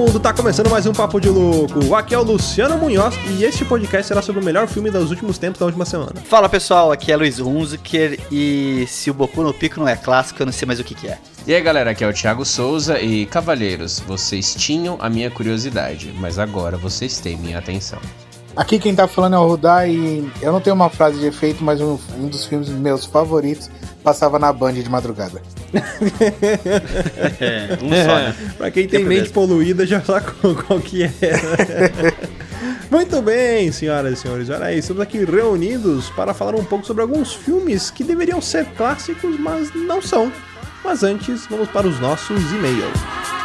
vagabundo! Tá começando mais um Papo de Louco. Aqui é o Luciano Munhoz e este podcast será sobre o melhor filme dos últimos tempos da última semana. Fala pessoal, aqui é Luiz Hunziker e se o Boku no Pico não é clássico, eu não sei mais o que, que é. E aí galera, aqui é o Thiago Souza e Cavalheiros, vocês tinham a minha curiosidade, mas agora vocês têm minha atenção. Aqui quem tá falando é o Rudá e eu não tenho uma frase de efeito, mas um, um dos filmes meus favoritos passava na Band de madrugada. É, um só, né? pra quem tem mente poluída já sabe qual que é. Muito bem, senhoras e senhores, olha aí, estamos aqui reunidos para falar um pouco sobre alguns filmes que deveriam ser clássicos, mas não são. Mas antes, vamos para os nossos e-mails.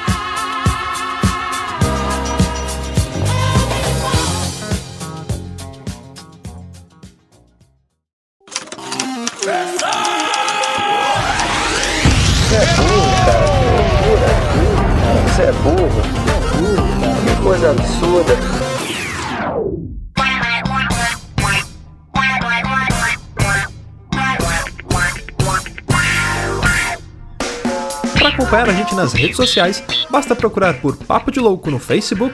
Absurda. Para acompanhar a gente nas redes sociais, basta procurar por Papo de Louco no Facebook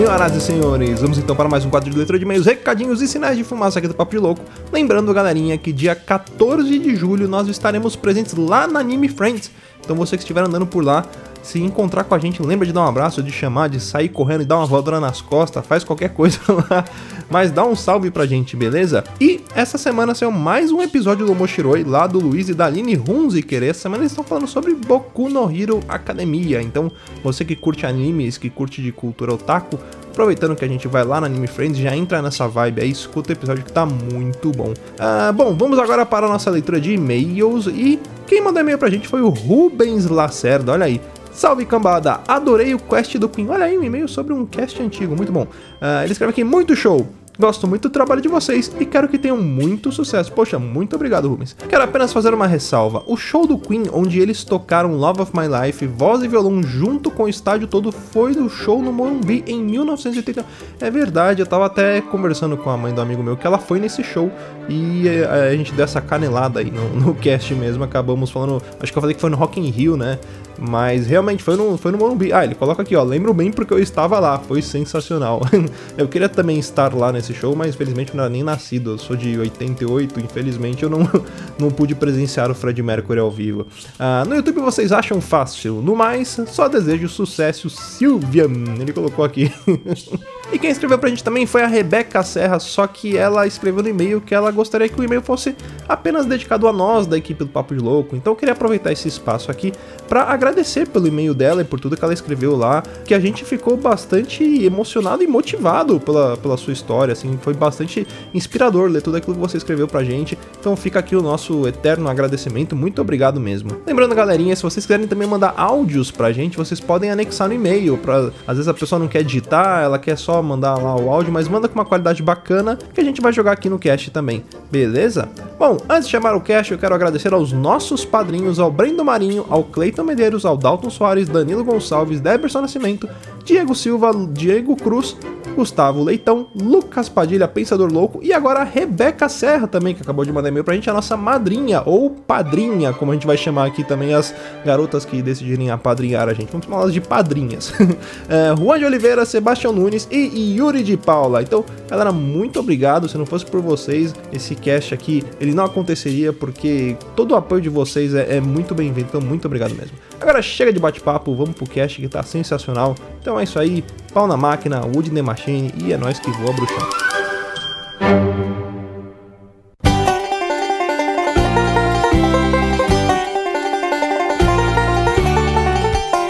senhoras e senhores, vamos então para mais um quadro de letra de e-mails, recadinhos e sinais de fumaça aqui do Papo de Louco. Lembrando, galerinha, que dia 14 de julho nós estaremos presentes lá na Anime Friends. Então você que estiver andando por lá, se encontrar com a gente, lembra de dar um abraço, de chamar, de sair correndo e dar uma voadora nas costas, faz qualquer coisa lá, mas dá um salve pra gente, beleza? E essa semana saiu mais um episódio do Moshiroi, lá do Luiz e da Aline Hunziker. Essa semana eles estão falando sobre Boku no Hero Academia. Então, você que curte animes, que curte de cultura otaku, aproveitando que a gente vai lá na Anime Friends, já entra nessa vibe aí, escuta o episódio que tá muito bom. Ah, bom, vamos agora para a nossa leitura de e-mails e quem mandou e-mail pra gente foi o Rubens Lacerda, olha aí. Salve cambada, adorei o quest do Queen. Olha aí um e-mail sobre um cast antigo, muito bom. Uh, ele escreve aqui, muito show. Gosto muito do trabalho de vocês e quero que tenham muito sucesso. Poxa, muito obrigado, Rubens. Quero apenas fazer uma ressalva. O show do Queen, onde eles tocaram Love of My Life, voz e violão junto com o estádio todo, foi do show no Morumbi em 1980. É verdade, eu tava até conversando com a mãe do amigo meu que ela foi nesse show e a, a gente deu essa canelada aí no, no cast mesmo. Acabamos falando, acho que eu falei que foi no Rock in Rio, né? Mas realmente foi no, foi no Morumbi. Ah, ele coloca aqui, ó. Lembro bem porque eu estava lá. Foi sensacional. eu queria também estar lá nesse show, mas infelizmente eu não era nem nascido. Eu sou de 88, infelizmente eu não, não pude presenciar o Fred Mercury ao vivo. Ah, no YouTube vocês acham fácil. No mais, só desejo sucesso, Silvia. Ele colocou aqui. e quem escreveu pra gente também foi a Rebeca Serra, só que ela escreveu no e-mail que ela gostaria que o e-mail fosse apenas dedicado a nós da equipe do Papo de Louco. Então eu queria aproveitar esse espaço aqui para agradecer pelo e-mail dela e por tudo que ela escreveu lá, que a gente ficou bastante emocionado e motivado pela, pela sua história, assim, foi bastante inspirador ler tudo aquilo que você escreveu pra gente. Então fica aqui o nosso eterno agradecimento, muito obrigado mesmo. Lembrando, galerinha, se vocês quiserem também mandar áudios pra gente, vocês podem anexar no e-mail, pra, às vezes a pessoa não quer digitar, ela quer só mandar lá o áudio, mas manda com uma qualidade bacana que a gente vai jogar aqui no cast também, beleza? Bom, antes de chamar o cast, eu quero agradecer aos nossos padrinhos, ao Brendo Marinho, ao Cleiton Medeiros, ao Dalton Soares, Danilo Gonçalves, Deberson Nascimento, Diego Silva, Diego Cruz, Gustavo Leitão, Lucas Padilha, Pensador Louco e agora a Rebeca Serra também, que acabou de mandar e-mail pra gente, a nossa madrinha ou padrinha, como a gente vai chamar aqui também as garotas que decidirem apadrinhar a gente. Vamos chamar elas de padrinhas. é, Juan de Oliveira, Sebastião Nunes e Yuri de Paula. Então, galera, muito obrigado. Se não fosse por vocês, esse cast aqui, ele não aconteceria porque todo o apoio de vocês é, é muito bem-vindo. Então, muito obrigado mesmo. Agora chega de bate-papo, vamos pro cast que tá sensacional. Então é isso aí, pau na máquina, Wood the Machine e é nós que voa bruxão.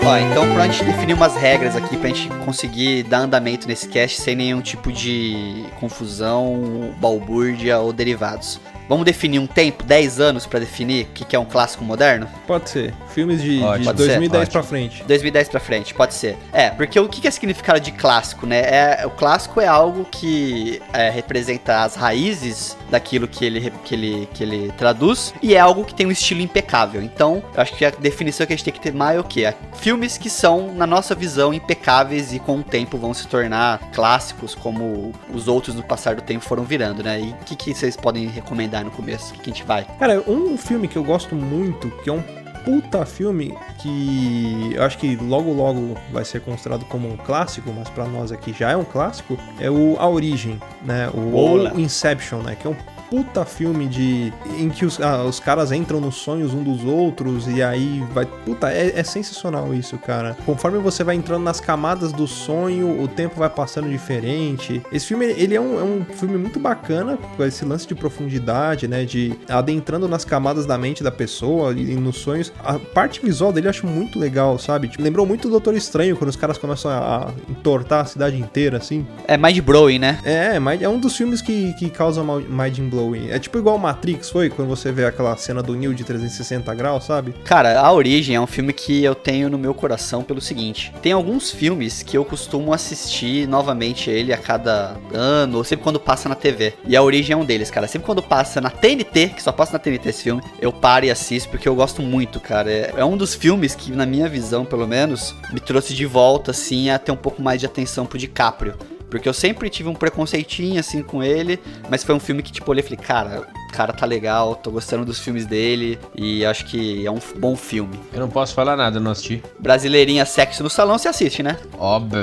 Ó, então pra gente definir umas regras aqui, pra gente conseguir dar andamento nesse cast sem nenhum tipo de confusão, balbúrdia ou derivados. Vamos definir um tempo, 10 anos, pra definir o que que é um clássico moderno? Pode ser. Filmes de, Ótimo. de Pode 2010 ser. pra frente. 2010 pra frente, pode ser. É, porque o que que é significado de clássico, né? É, o clássico é algo que é, representa as raízes daquilo que ele, que, ele, que ele traduz e é algo que tem um estilo impecável. Então, eu acho que a definição que a gente tem que ter mais é o quê? É filmes que são, na nossa visão, impecáveis e com o tempo vão se tornar clássicos, como os outros no passar do tempo foram virando, né? E o que, que vocês podem recomendar no começo? O que, que a gente vai? Cara, um filme que eu gosto muito, que é um puta filme que eu acho que logo logo vai ser considerado como um clássico, mas pra nós aqui já é um clássico, é o A Origem, né? O ou Inception, né? Que é um puta filme de em que os, ah, os caras entram nos sonhos um dos outros e aí vai puta é, é sensacional isso cara conforme você vai entrando nas camadas do sonho o tempo vai passando diferente esse filme ele é um, é um filme muito bacana com esse lance de profundidade né de adentrando nas camadas da mente da pessoa e, e nos sonhos a parte visual dele eu acho muito legal sabe tipo, lembrou muito o Doutor Estranho quando os caras começam a, entortar a cidade inteira assim É mind blowing, né? é, mas é um dos filmes que, que causa mind blowing. É tipo igual Matrix foi, quando você vê aquela cena do Neo de 360 graus, sabe? Cara, A Origem é um filme que eu tenho no meu coração pelo seguinte: tem alguns filmes que eu costumo assistir novamente ele a cada ano, ou sempre quando passa na TV. E A Origem é um deles, cara. Sempre quando passa na TNT, que só passa na TNT esse filme, eu paro e assisto porque eu gosto muito, cara. É, é um dos filmes que, na minha visão, pelo menos, me trouxe de volta, assim, a ter um pouco mais de atenção pro DiCaprio. Porque eu sempre tive um preconceitinho assim com ele, mas foi um filme que, tipo, eu olhei e falei, cara, cara tá legal, tô gostando dos filmes dele e acho que é um bom filme. Eu não posso falar nada, não assisti. Brasileirinha sexo no salão, você assiste, né? Óbvio.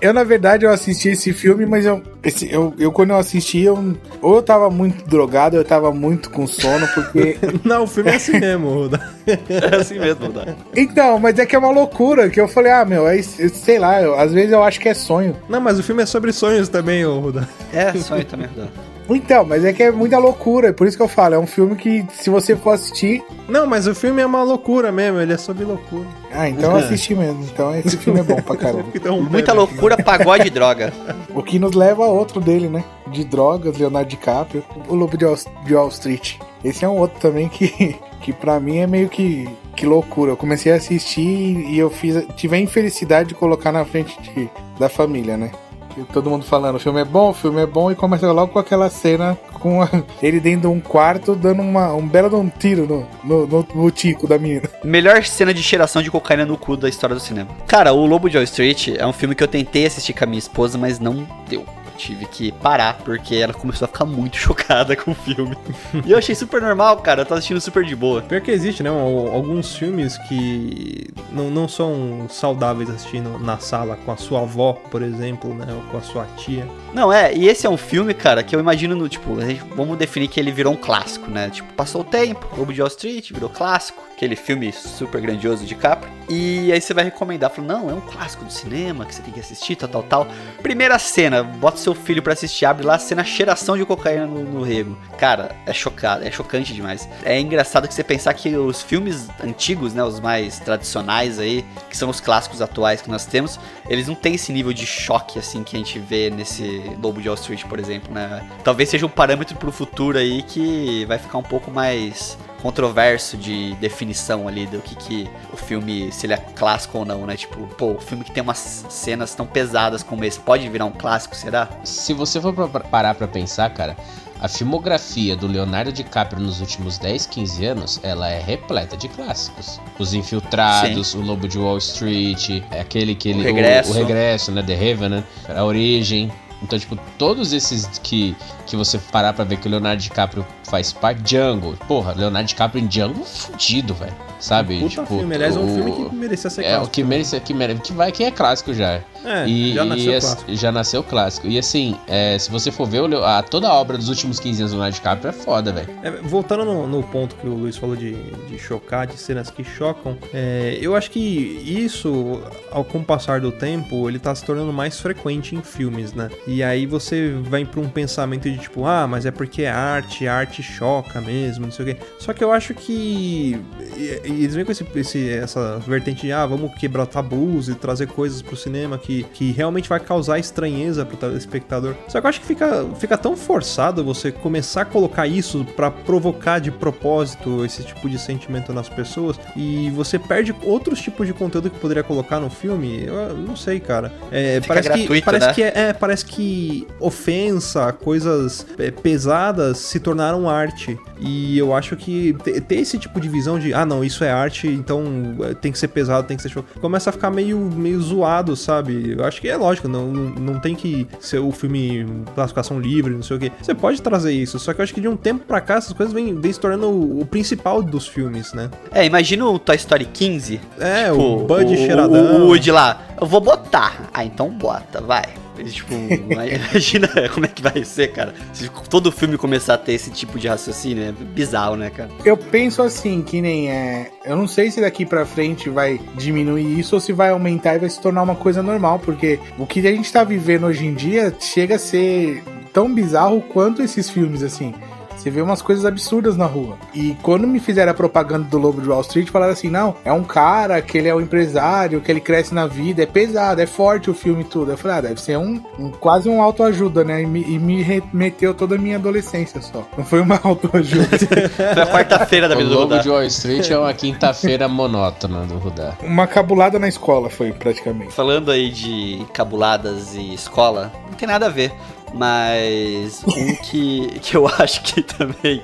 Eu, na verdade, eu assisti esse filme, mas eu, esse- eu, eu quando eu assisti, eu, ou eu tava muito drogado, ou eu tava muito com sono, porque. Não, o filme é assim mesmo, Ruda. É assim mesmo, dá. então, mas é que é uma loucura, que eu falei, ah, meu, é, isso- sei lá, eu- às vezes eu acho que é sonho. Não, mas o filme é sobre sonhos também, ô Ruda. É, sonho também, dá. Então, mas é que é muita loucura, é por isso que eu falo, é um filme que, se você for assistir. Não, mas o filme é uma loucura mesmo, ele é sobre loucura. Ah, então eu assisti mesmo. Então esse filme é bom pra caramba. Então, Muita loucura, pagode e droga. O que nos leva a outro dele, né? De drogas, Leonardo DiCaprio, o Lobo de Wall, de Wall Street. Esse é um outro também que, que pra mim é meio que, que loucura. Eu comecei a assistir e eu fiz, tive a infelicidade de colocar na frente de- da família, né? E todo mundo falando, o filme é bom, o filme é bom, e começa logo com aquela cena com a- ele dentro de um quarto dando uma, um belo um tiro no, no, no, no tico da menina. Melhor cena de cheiração de cocaína no cu da história do cinema. Cara, o Lobo de Wall Street é um filme que eu tentei assistir com a minha esposa, mas não deu. Tive que parar, porque ela começou a ficar muito chocada com o filme. e eu achei super normal, cara. Eu tava assistindo super de boa. Pior que existe, né? al- Alguns filmes que não, não são saudáveis assistindo na sala com a sua avó, por exemplo, né? Ou com a sua tia. Não, é, e esse é um filme, cara, que eu imagino no, tipo, vamos definir que ele virou um clássico, né? Tipo, passou o tempo, Lobo de Wall Street virou clássico, aquele filme super grandioso de Capra. E aí você vai recomendar, falando, não, é um clássico do cinema, que você tem que assistir, tal, tal, tal. Primeira cena, bota seu filho pra assistir, abre lá a cena cheiração de cocaína no, no rego. Cara, é chocado, é chocante demais. É engraçado que você pensar que os filmes antigos, né, os mais tradicionais aí, que são os clássicos atuais que nós temos, eles não têm esse nível de choque, assim, que a gente vê nesse Lobo de Wall Street, por exemplo, né? Talvez seja um parâmetro pro futuro aí que vai ficar um pouco mais controverso de definição ali do que, que o filme, se ele é clássico ou não, né? Tipo, pô, o filme que tem umas cenas tão pesadas como esse, pode virar um clássico, será? Se você for pra- parar pra pensar, cara, a filmografia do Leonardo DiCaprio nos últimos 10, 15 anos, ela é repleta de clássicos. Os Infiltrados, o Lobo de Wall Street, é aquele que ele... O Regresso. O, o Regresso, né? The Revenant, A Origem... Então, tipo, todos esses que, que você parar pra ver que o Leonardo DiCaprio faz parte. Django. Porra, Leonardo DiCaprio em Django, fudido, velho. Sabe? Puta tipo, filme, aliás, é um o- filme que merecia ser É, o clássico. que merece, que merece, que vai, que é clássico já. É, e, já nasceu e clássico. já nasceu clássico. E assim, é, se você for ver a, toda a obra dos últimos 15 anos do Leonardo DiCaprio é foda, velho. É, voltando no, no ponto que o Luiz falou de, de chocar, de cenas que chocam, é, eu acho que isso, ao com o passar do tempo, ele tá se tornando mais frequente em filmes, né? E aí você vai pra um pensamento de tipo, ah, mas é porque é arte, arte choca mesmo, não sei o quê. Só que eu acho que. E, e eles vêm com esse, esse- essa vertente de, ah, vamos quebrar tabus e trazer coisas pro cinema que, que realmente vai causar estranheza pro telespectador. Só que eu acho que fica, fica tão forçado você começar a colocar isso pra provocar de propósito esse tipo de sentimento nas pessoas e você perde outros tipos de conteúdo que poderia colocar no filme. Eu não sei, cara. É, parece que, gratuito, parece né? que é, é, parece que ofensa, coisas é, pesadas se tornaram arte. E eu acho que te- ter esse tipo de visão de, ah, não, isso é arte, então é, tem que ser pesado, tem que ser show, começa a ficar meio, meio zoado, sabe? Eu acho que é lógico, não, não, tem que ser o filme classificação livre, não sei o quê. Você pode trazer isso, só que eu acho que de um tempo pra cá essas coisas vêm, vêm se tornando o, o principal dos filmes, né? É, imagina o Toy Story 15. É, tipo, o Bud o, cheiradão. O Woody lá, eu vou botar. Ah, então bota, vai. Tipo, imagina como é que vai ser, cara. Se todo filme começar a ter esse tipo de raciocínio, é bizarro, né, cara? Eu penso assim, que nem é. Eu não sei se daqui pra frente vai diminuir isso ou se vai aumentar e vai se tornar uma coisa normal, porque o que a gente tá vivendo hoje em dia chega a ser tão bizarro quanto esses filmes, assim. Você vê umas coisas absurdas na rua. E quando me fizeram a propaganda do Lobo de Wall Street, falaram assim: não, é um cara que ele é um empresário, que ele cresce na vida, é pesado, é forte o filme e tudo. Eu falei: ah, deve ser um, um- quase um autoajuda, né? E me, e me remeteu toda a minha adolescência só. Não foi uma autoajuda. Foi a quarta-feira da O vida do Lobo Rudá. de Wall Street é uma quinta-feira monótona do Rudá. uma cabulada na escola foi praticamente. Falando aí de cabuladas e escola, não tem nada a ver. Mas um que, que eu acho que também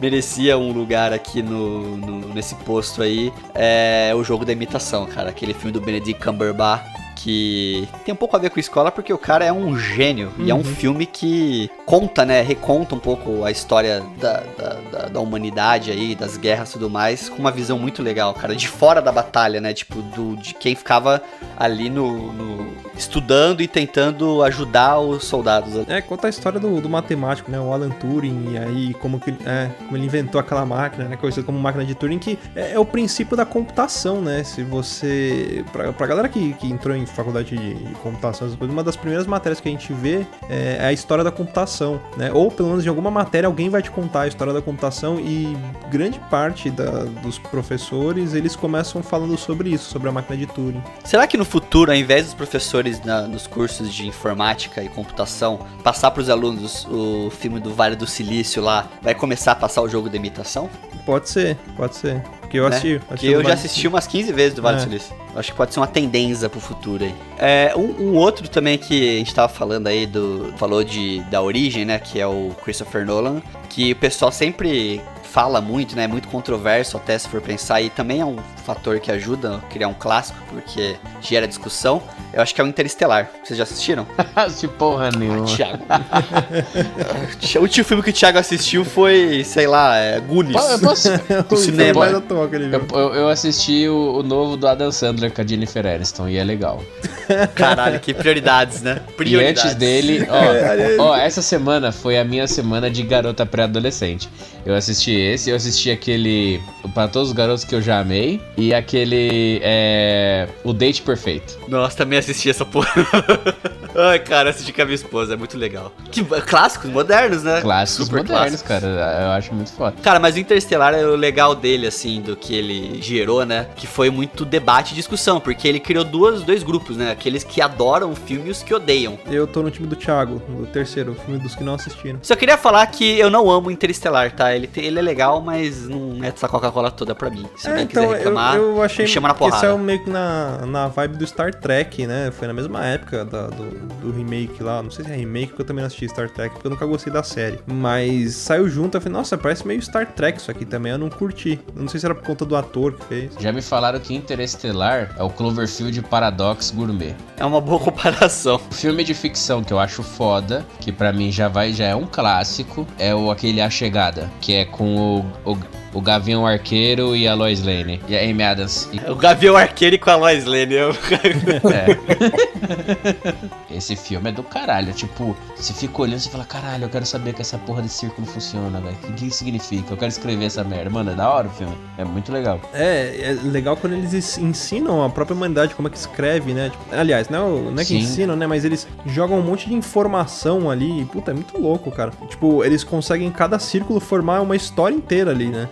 merecia um lugar aqui no, no- nesse posto aí é o jogo da imitação, cara. Aquele filme do Benedict Cumberbatch que tem um pouco a ver com escola porque o cara é um gênio e é um filme que conta, né, reconta um pouco a história da, da, da- da humanidade aí, das guerras e tudo mais, com uma visão muito legal, cara, de fora da batalha, né, tipo, do, de quem ficava ali no, no- estudando e tentando ajudar os soldados. É, conta a história do, do matemático, né? O Alan Turing, e aí como, que, ele- é, como ele inventou aquela máquina, né? Conhecida como máquina de Turing, que é, é o princípio da computação, né? Se você. Pra, pra galera que, que entrou em faculdade de, computação, essas coisas, uma das primeiras matérias que a gente vê é, é a história da computação, né? Ou pelo menos em alguma matéria alguém vai te contar a história da computação e grande parte da- dos professores eles começam falando sobre isso, sobre a máquina de Turing. Será que no futuro, ao invés dos professores na- nos cursos de informática e computação passar para os alunos o filme do Vale do Silício lá, vai começar a passar o jogo da imitação? Pode ser, pode ser. Porque eu né? assisti. Assisti eu já assisti umas 15 vezes do Vale É. do Silício. Acho que pode ser uma tendência pro futuro aí. É, um, um outro também que a gente tava falando aí do. Falou de, da origem, né? Que é o Christopher Nolan. Que o pessoal sempre fala muito, né? Muito controverso até se for pensar. E também é um fator que ajuda a criar um clássico, porque gera discussão. Eu acho que é o Interestelar. Vocês já assistiram? De porra nenhuma. Thiago. o último filme que o Thiago assistiu foi, sei lá, é Goonies. Eu posso, do cinema. eu, eu- eu assisti o, o novo do Adam Sandler com a Jennifer Aniston e é legal. Caralho, que prioridades, né? E Prioridades. antes dele, ó, ó, essa semana foi a minha semana de garota pré-adolescente. Eu assisti esse, eu assisti aquele Para Todos os Garotos que eu já amei e aquele é, O Date Perfeito. Nossa, também assisti essa porra. Ai, cara, assisti com a minha esposa, é muito legal. Que clássicos, modernos, né? Clássicos Super modernos, clássicos. cara. Eu acho muito foda. Cara, mas o Interestelar é o legal dele, assim, do que ele gerou, né? Que foi muito debate e discussão, porque ele criou duas, dois grupos, né? Aqueles que adoram o filme e os que odeiam. Eu tô no time do Thiago, o terceiro, o filme dos que não assistiram. Só queria falar que eu não amo Interestelar, tá? Ele, ele é legal, mas não é essa Coca-Cola toda pra mim. Se alguém quiser reclamar, É, então, eu, eu achei me chama na porrada. saiu meio que na, na vibe do Star Trek, né? Foi na mesma época da- do, do remake lá. Não sei se é remake, porque eu também não assisti Star Trek, porque eu nunca gostei da série. Mas saiu junto, eu falei, nossa, parece meio Star Trek isso aqui também, eu não curti. Eu não sei se era por conta do ator que fez. Já me falaram que Interestelar é o Cloverfield Paradox Gourmet. É uma boa comparação. O filme de ficção que eu acho foda, que pra mim já vai, já é um clássico, é o aquele A Chegada, que é com o, o, o Gavião Arqueiro e a Lois Lane. E a Amy Adams. E- O Gavião Arqueiro com a Lois Lane. eu- Esse filme é do caralho. Tipo, você fica olhando e fala, caralho, eu quero saber que essa porra desse círculo funciona, velho. O que, que isso significa? Eu quero escrever essa merda. Mano, é da hora o filme. É muito legal. É, é legal quando eles ens- ensinam a própria humanidade como é que escreve, né? Tipo, aliás, não, é não é que Sim. ensinam, né? Mas eles jogam um monte de informação ali. e, Puta, é muito louco, cara. Tipo, eles conseguem em cada círculo formar uma história inteira ali, né?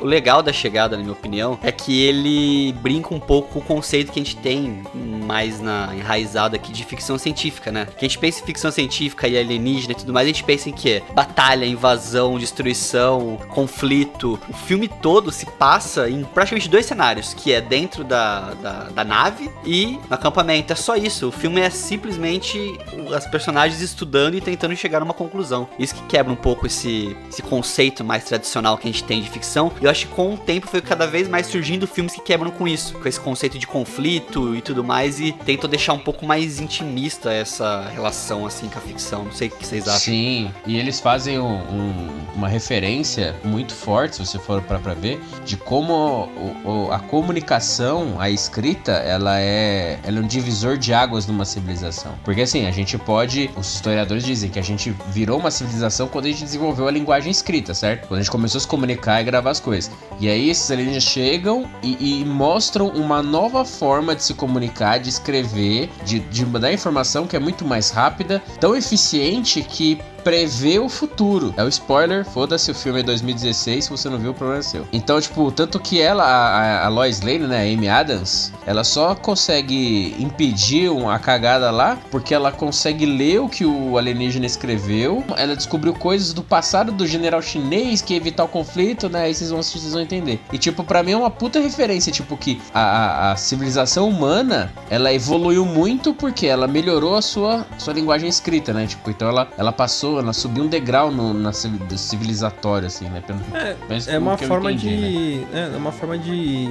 O legal da chegada, na minha opinião, é que ele brinca um pouco com o conceito que a gente tem mais na enraizado aqui de ficção científica, né? Que a gente pensa em ficção científica e alienígena e tudo mais, a gente pensa em quê? Batalha, invasão, destruição, conflito. O filme todo se passa em praticamente dois cenários, que é dentro da, da, da nave e no acampamento. É só isso. O filme é simplesmente as personagens estudando e tentando chegar numa conclusão. Isso que quebra um pouco esse, esse conceito mais tradicional que a gente tem de ficção. E eu acho que com o tempo foi cada vez mais surgindo filmes que quebram com isso, com esse conceito de conflito e tudo mais, e tentam deixar um pouco mais intimista essa relação assim com a ficção. Não sei o que vocês acham. Sim, e eles fazem um- um- uma referência muito forte, se você for para pra ver, de como o- o- a comunicação, a escrita, ela é, ela é um divisor de águas numa civilização. Porque assim, a gente pode, os historiadores dizem que a gente virou uma civilização quando a gente desenvolveu a linguagem escrita, certo? Quando a gente começou a se comunicar e gravar as coisas. E aí esses alienígenas chegam e, e mostram uma nova forma de se comunicar, de escrever, de, de mandar informação que é muito mais rápida, tão eficiente que prevê o futuro. É o spoiler, foda-se, o filme é 2016, se você não viu, o problema é seu. Então, tipo, tanto que ela, a, a Lois Lane, né, Amy Adams, ela só consegue impedir uma cagada lá porque ela consegue ler o que o alienígena escreveu. Ela descobriu coisas do passado do general chinês que evitar o conflito, né? Aí vocês vão vocês vão entender. E, tipo, pra mim é uma puta referência, tipo, que a, a, a civilização humana, ela evoluiu muito porque ela melhorou a sua, sua linguagem escrita, né? Tipo, então ela, ela passou, ela subiu um degrau no, na civi- do civilizatório, assim, né? Pelo- mas É uma forma entendi, né? de. É, é uma forma de,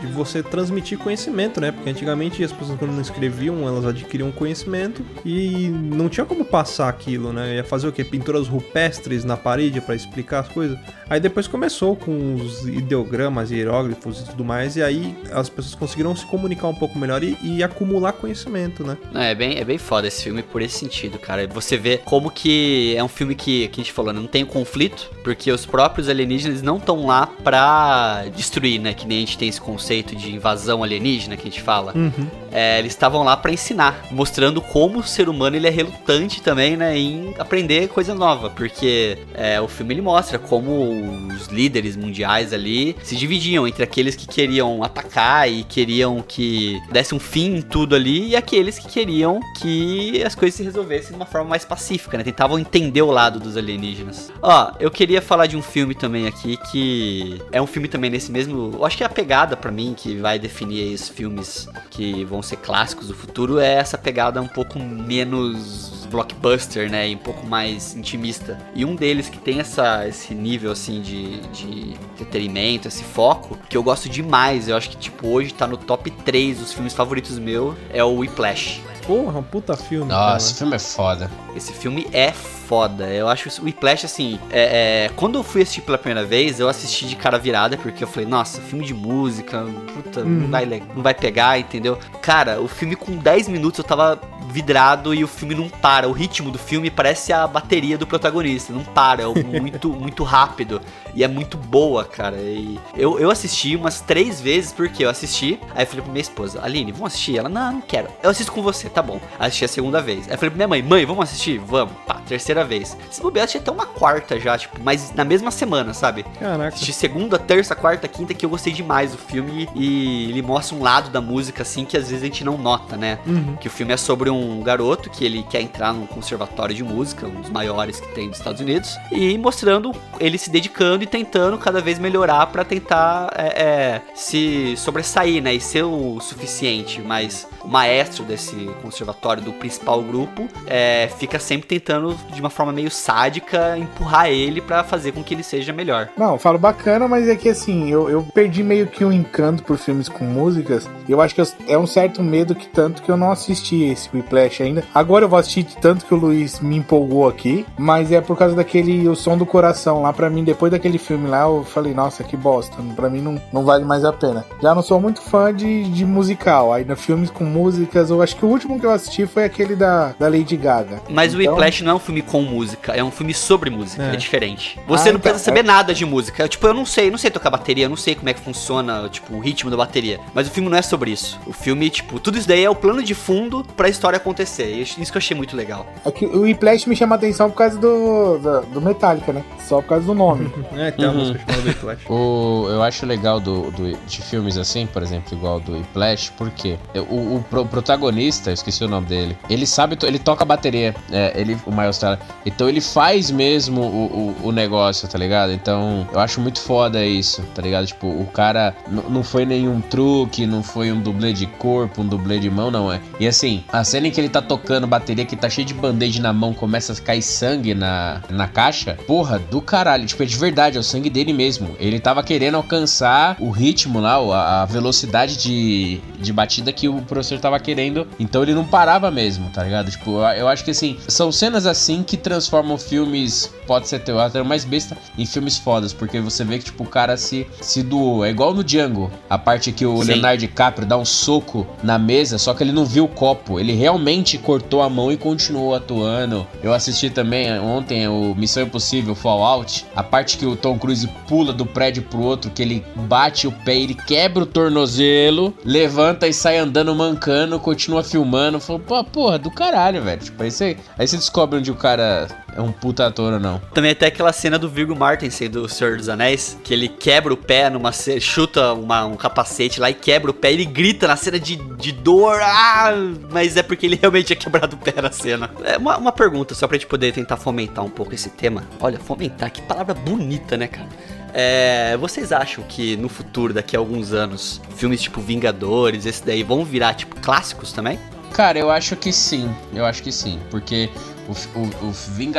de você transmitir conhecimento, né? Porque antigamente as pessoas quando não escreviam, elas adquiriam conhecimento e não tinha como passar aquilo, né? Ia fazer o quê? Pinturas rupestres na parede pra explicar as coisas. Aí depois começou com os ideogramas e hieróglifos e tudo mais, e aí as pessoas conseguiram se comunicar um pouco melhor e, e acumular conhecimento, né? Não, é bem, é bem foda esse filme por esse sentido, cara. Você vê como que é um filme que, que a gente falou, né, não tem conflito, porque os próprios alienígenas não estão lá pra destruir, né? Que nem a gente tem esse conceito de invasão alienígena que a gente fala. É, eles estavam lá pra ensinar, mostrando como o ser humano ele é relutante também, né, em aprender coisa nova, porque é, o filme ele mostra como os líderes mundiais ali se dividiam entre aqueles que queriam atacar e queriam que desse um fim em tudo ali e aqueles que queriam que as coisas se resolvessem de uma forma mais pacífica, né, tentavam entender o lado dos alienígenas. Ó, eu queria falar de um filme também aqui que é um filme também nesse mesmo, eu acho que é a pegada pra mim que vai definir os filmes que vão ser clássicos do futuro é essa pegada um pouco menos blockbuster, né, e um pouco mais intimista. E um deles que tem essa, esse nível, assim, de, de entretenimento, esse foco, que eu gosto demais, eu acho que, tipo, hoje tá no top 3 dos filmes favoritos meu, é o Whiplash. Porra, um puta filme. Nossa, cara. esse filme é foda. Esse filme é foda. Eu acho o Whiplash, assim, é, é, quando eu fui assistir pela primeira vez, eu assisti de cara virada, porque eu falei, nossa, filme de música, puta, não, vai, le- não vai pegar, entendeu? Cara, o filme com 10 minutos eu tava vidrado e o filme não para. O ritmo do filme parece a bateria do protagonista, não para, é muito, muito rápido. E é muito boa, cara. E eu, eu assisti umas três vezes, porque eu assisti, aí eu falei pra minha esposa, Aline, vamos assistir? Ela, não, não quero. Eu assisto com você, tá bom. Assisti a segunda vez. Aí eu falei pra minha mãe, mãe, vamos assistir? Vamos. Pá, terceira primeira vez. Se bobear, tinha até uma quarta já, tipo, mas na mesma semana, sabe? Caraca. De segunda, terça, quarta, quinta, que eu gostei demais do filme e ele mostra um lado da música, assim, que às vezes a gente não nota, né? Uhum. Que o filme é sobre um garoto que ele quer entrar num conservatório de música, um dos maiores que tem dos Estados Unidos, e mostrando ele se dedicando e tentando cada vez melhorar para tentar é, é, se sobressair, né? E ser o suficiente. Mas o maestro desse conservatório do principal grupo é, fica sempre tentando, de uma forma meio sádica, empurrar ele para fazer com que ele seja melhor. Não, falo bacana, mas é que assim, eu, eu perdi meio que um encanto por filmes com músicas. Eu acho que eu- é um certo medo que tanto que eu não assisti esse Whiplash ainda. Agora eu vou assistir tanto que o Luiz me empolgou aqui, mas é por causa daquele O Som do Coração lá pra mim, depois daquele filme lá, eu falei, nossa, que bosta, pra mim não, não vale mais a pena. Já não sou muito fã de, de musical, no filmes com músicas, eu acho que o último que eu assisti foi aquele da, da Lady Gaga. Mas o Então- Whiplash não é um filme com música, é um filme sobre música, é, É. diferente. Você Ah, não então, precisa saber nada de música. Tipo, eu não sei, não sei tocar bateria, eu não sei como é que funciona, tipo, o ritmo da bateria. Mas o filme não é sobre isso. O filme, tipo, tudo isso daí é o plano de fundo pra história acontecer. E isso que eu achei muito legal. É que o Whiplash me chama a atenção por causa do, do, do Metallica, né? Só por causa do nome. É, tem uma Uhum. música chamada Whiplash. O, eu acho legal do, do- de filmes assim, por exemplo, igual do Whiplash, porque o, o pro- protagonista, esqueci o nome dele, ele sabe, ele toca bateria, é, ele, o Miles Teller. Então ele faz mesmo o, o, o negócio, tá ligado? Então eu acho muito foda isso, tá ligado? Tipo, o cara não foi nenhum truque, não foi um dublê de corpo, um dublê de mão, não é. E assim, a cena em que ele tá tocando bateria, que tá cheio de band-aid na mão, começa a cair sangue na, na caixa, porra, do caralho. Tipo, é de verdade, é o sangue dele mesmo. Ele tava querendo alcançar o ritmo lá, a, a velocidade de, de batida que o professor tava querendo. Então ele não parava mesmo, tá ligado? Tipo, eu acho que assim, são cenas assim que transformam filmes, pode ser teu até mais besta, em filmes fodas. Porque você vê que, tipo, o cara se, se doou. É igual no Django, a parte que o Sim. Leonardo DiCaprio dá um soco na mesa, só que ele não viu o copo. Ele realmente cortou a mão e continuou atuando. Eu assisti também eh, ontem o Missão Impossível Fallout, a parte que o Tom Cruise pula do prédio pro outro, que ele bate o pé, ele quebra o tornozelo, levanta e sai andando mancando, continua filmando. Falou, pô, porra, do caralho, velho. Tipo, aí você, aí você descobre onde o cara é um puta ator ou não. Também até aquela cena do Viggo Mortensen do Senhor dos Anéis, que ele quebra o pé numa chuta uma- um capacete lá e quebra o pé, ele grita na cena de, de dor, ah, mas é porque ele realmente tinha quebrado o pé na cena. É uma, uma pergunta só pra gente poder tentar fomentar um pouco esse tema. Olha, fomentar, que palavra bonita, né, cara? É, vocês acham que no futuro, daqui a alguns anos, filmes tipo Vingadores, esse daí, vão virar tipo clássicos também? Cara, eu acho que sim. Eu acho que sim. Porque o, o, o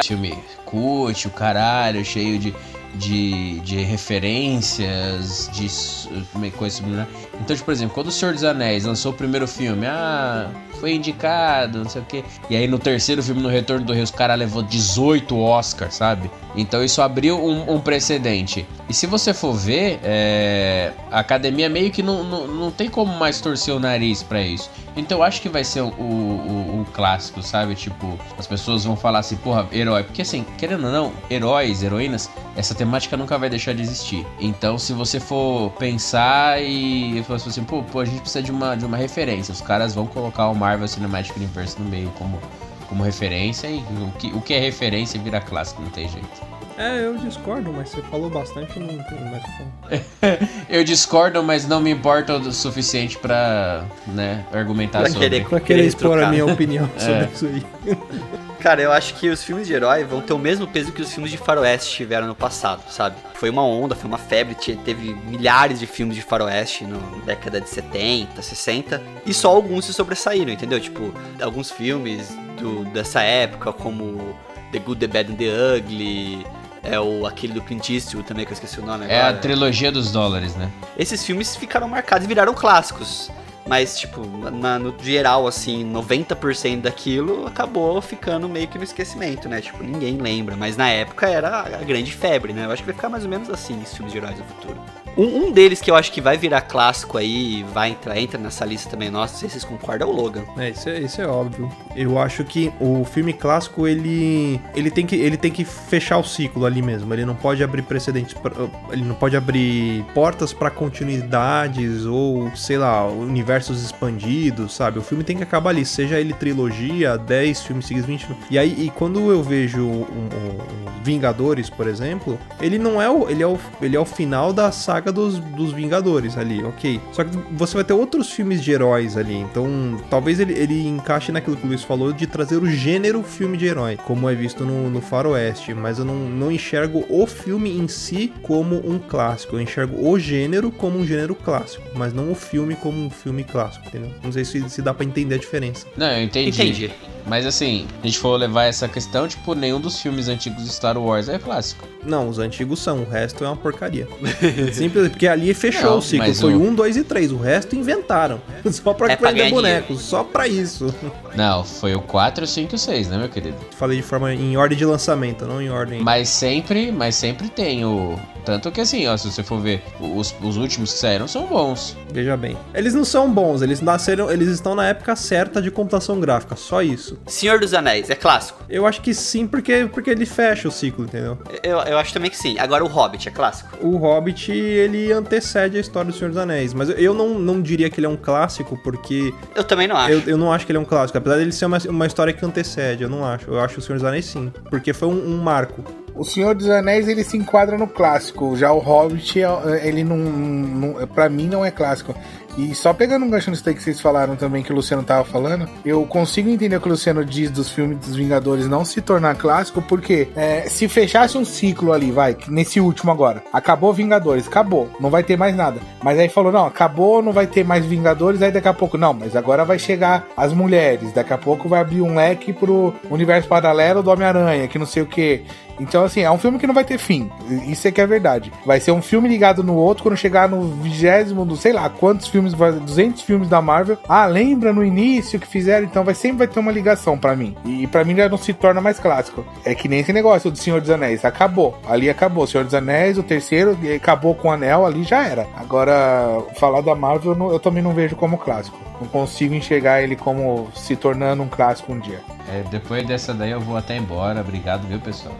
filme curte, o caralho, cheio de, de, de referências, de s- coisa subliminar. Então, tipo, por exemplo, quando o Senhor dos Anéis lançou o primeiro filme, ah, foi indicado, não sei o quê. E aí no terceiro filme, no Retorno do Rei, os caras levou 18 Oscars, sabe? Então isso abriu um, um precedente. E se você for ver, é, a academia meio que não, não, não tem como mais torcer o nariz pra isso. Então eu acho que vai ser o, o- o clássico, sabe? Tipo, as pessoas vão falar assim, porra, herói. Porque assim, querendo ou não, heróis, heroínas, essa temática nunca vai deixar de existir. Então se você for pensar e falar assim, pô, pô, a gente precisa de uma, de uma referência. Os caras vão colocar o Marvel Cinematic Universe no meio como, como referência e o que, o que é referência vira clássico, não tem jeito. É, eu discordo, mas você falou bastante, não tem mais o que falar. Eu discordo, mas não me importa o suficiente pra, né, argumentar Pra sobre. querer- Pra querer expor a minha opinião sobre É. isso aí. Cara, eu acho que os filmes de herói vão ter o mesmo peso que os filmes de faroeste tiveram no passado, sabe? Foi uma onda, foi uma febre, te- teve milhares de filmes de faroeste na década de 70, 60, e só alguns se sobressaíram, entendeu? Tipo, alguns filmes do, dessa época, como The Good, The Bad and The Ugly, é o aquele do Clint Eastwood também, que eu esqueci o nome É a agora. trilogia dos dólares, né? Esses filmes ficaram marcados e viraram clássicos. Mas, tipo, na- no geral, assim, 90% daquilo acabou ficando meio que no esquecimento, né? Tipo, ninguém lembra. Mas na época era a grande febre, né? Eu acho que vai ficar mais ou menos assim os filmes de heróis do futuro. Um, um, deles que eu acho que vai virar clássico aí, vai entrar, entra nessa lista também nossa, não sei se vocês concordam, é o Logan. É, isso é, isso é óbvio. Eu acho que o filme clássico, ele, ele, tem que, ele tem que fechar o ciclo ali mesmo. Ele não pode abrir precedentes, pra, ele não pode abrir portas para continuidades ou, sei lá, universos expandidos, sabe? O filme tem que acabar ali, seja ele trilogia, 10 filmes seguidos, 20 E aí, e quando eu vejo um, um, Vingadores, por exemplo, ele não é o, ele é o, ele é o final da saga dos, dos Vingadores ali, ok. Só que você vai ter outros filmes de heróis ali, então talvez ele, ele encaixe naquilo que o Luiz falou de trazer o gênero filme de herói, como é visto no, no Faroeste, mas eu não, não enxergo o filme em si como um clássico, eu enxergo o gênero como um gênero clássico, mas não o filme como um filme clássico, entendeu? Não sei se, se dá para entender a diferença. Não, eu entendi. Entendi. Mas assim, a gente for levar essa questão, tipo, nenhum dos filmes antigos de Star Wars é clássico. Não, os antigos são, o resto é uma porcaria. Simples, porque ali fechou não, o ciclo. Foi o... um, dois e três. O resto inventaram. Só pra é prender bonecos, só pra isso. Não, foi o 4, 5 e 6, né, meu querido? Falei de forma em ordem de lançamento, não em ordem. Mas sempre, mas sempre tem o. Tanto que assim, ó, se você for ver, os, os últimos que saíram são bons. Veja bem. Eles não são bons, eles nasceram, eles estão na época certa de computação gráfica, só isso. Senhor dos Anéis, é clássico? Eu acho que sim, porque, porque ele fecha o ciclo, entendeu? Eu, eu acho também que sim. Agora o Hobbit é clássico? O Hobbit, ele antecede a história do Senhor dos Anéis, mas eu não, não diria que ele é um clássico, porque... Eu também não acho. Eu, eu não acho que ele é um clássico, apesar dele ser uma, uma história que antecede, eu não acho. Eu acho o Senhor dos Anéis sim, porque foi um, um marco. O Senhor dos Anéis ele se enquadra no clássico, já o Hobbit é, ele não, não para mim não é clássico. E só pegando um gancho nisso que vocês falaram também, que o Luciano tava falando, eu consigo entender o que o Luciano diz dos filmes dos Vingadores não se tornar clássico, porque é, se fechasse um ciclo ali, vai, nesse último agora, acabou Vingadores, acabou, não vai ter mais nada. Mas aí falou, não, acabou, não vai ter mais Vingadores, aí daqui a pouco, não, mas agora vai chegar as mulheres, daqui a pouco vai abrir um leque pro universo paralelo do Homem-Aranha, que não sei o que. Então, assim, é um filme que não vai ter fim. Isso é que é verdade. Vai ser um filme ligado no outro quando chegar no vigésimo, do sei lá quantos filmes, 200 filmes da Marvel. Ah, lembra no início que fizeram? Então vai sempre vai ter uma ligação para mim. E para mim já não se torna mais clássico. É que nem esse negócio do Senhor dos Anéis. Acabou. Ali acabou. Senhor dos Anéis, o terceiro, acabou com o anel, ali já era. Agora, falar da Marvel eu, eu também não vejo como clássico. Não consigo enxergar ele como se tornando um clássico um dia. É, depois dessa daí eu vou até embora. Obrigado, viu, pessoal?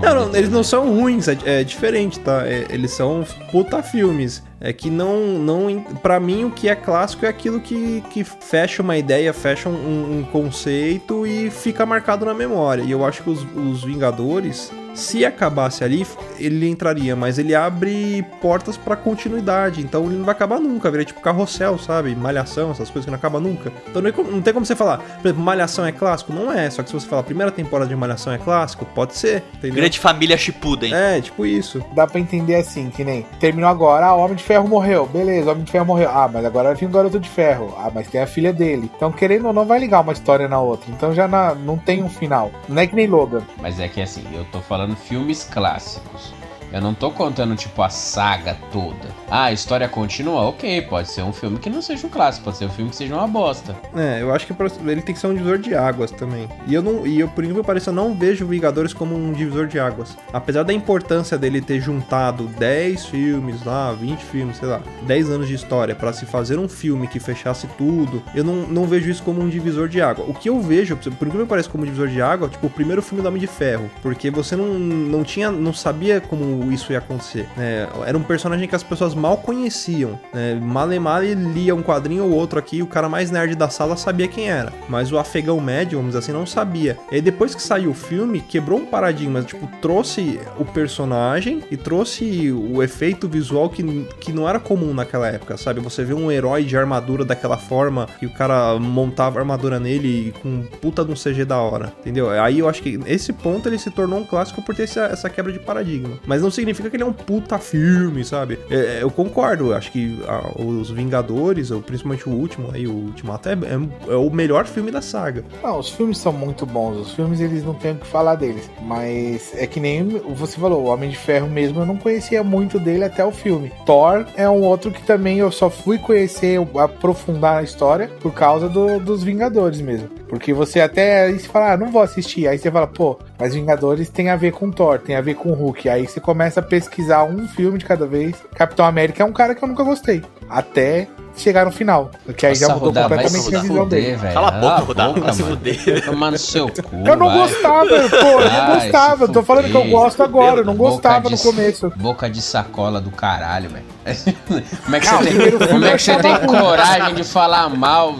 Não, não, eles não são ruins, é, é diferente, tá? É, eles são puta filmes. É que não, não. para mim, o que é clássico é aquilo que, que fecha uma ideia, fecha um, um conceito e fica marcado na memória. E eu acho que os, os Vingadores se acabasse ali, ele entraria, mas ele abre portas para continuidade, então ele não vai acabar nunca, vira tipo carrossel, sabe? Malhação, essas coisas que não acabam nunca. Então não, tem como você falar, por exemplo, Malhação é clássico? Não é, só que se você falar a primeira temporada de Malhação é clássico, pode ser, entendeu? Grande família Shippuden. É, tipo isso. Dá pra entender assim, que nem terminou agora, ah, o Homem de Ferro morreu, beleza, o Homem de Ferro morreu, ah, mas agora vai vir o Garoto de Ferro, ah, mas tem a filha dele. Então, querendo ou não, vai ligar uma história na outra, então já na, não tem um final. Não é que nem Logan. Mas é que assim, eu tô falando falando filmes clássicos. Eu não tô contando, tipo, a saga toda. Ah, a história continua? Ok, pode ser um filme que não seja um clássico, pode ser um filme que seja uma bosta. É, eu acho que ele tem que ser um divisor de águas também. E eu não, e eu, por incrível que pareça, não vejo Vingadores como um divisor de águas. Apesar da importância dele ter juntado 10 filmes lá, 20 filmes, sei lá, 10 anos de história para se fazer um filme que fechasse tudo, eu não, não vejo isso como um divisor de água. O que eu vejo, por incrível que pareça, como um divisor de água, tipo, o primeiro filme do Homem de Ferro, porque você não, não tinha, não sabia como isso ia acontecer. Né? Era um personagem que as pessoas mal conheciam. Né? Male Male lia um quadrinho ou outro aqui, o cara mais nerd da sala sabia quem era. Mas o afegão médio, vamos dizer assim, não sabia. E depois que saiu o filme, quebrou um paradigma. Tipo, trouxe o personagem e trouxe o efeito visual que, que não era comum naquela época, sabe? Você vê um herói de armadura daquela forma e o cara montava armadura nele com puta de um CG da hora, entendeu? Aí eu acho que esse ponto ele se tornou um clássico por ter essa, essa quebra de paradigma. Mas não significa que ele é um puta filme, sabe? É, é eu concordo, acho que a, os Vingadores, ou principalmente o último, aí, o Ultimato, é, é, é, o melhor filme da saga. Não, os filmes são muito bons, os filmes eles não tem o que falar deles, mas é que nem você falou, o Homem de Ferro mesmo, eu não conhecia muito dele até o filme. Thor é um outro que também eu só fui conhecer, aprofundar a história por causa do, dos Vingadores mesmo. Porque você até aí você fala, ah, não vou assistir. Aí você fala, pô, Mas Vingadores tem a ver com Thor, tem a ver com Hulk. Aí você começa a pesquisar um filme de cada vez. Capitão América é um cara que eu nunca gostei. Até chegar no final. Porque aí já Nossa, mudou Rodar, vai completamente a visão dele. velho. Cala a boca, vai se mano. fuder. Tomar no seu cu. Eu não vai. gostava, pô, eu não gostava. Tô falando que eu gosto agora, eu não gostava de no começo. Boca de sacola do caralho, velho. Como é que você tem, como é que você achava tem coragem de falar mal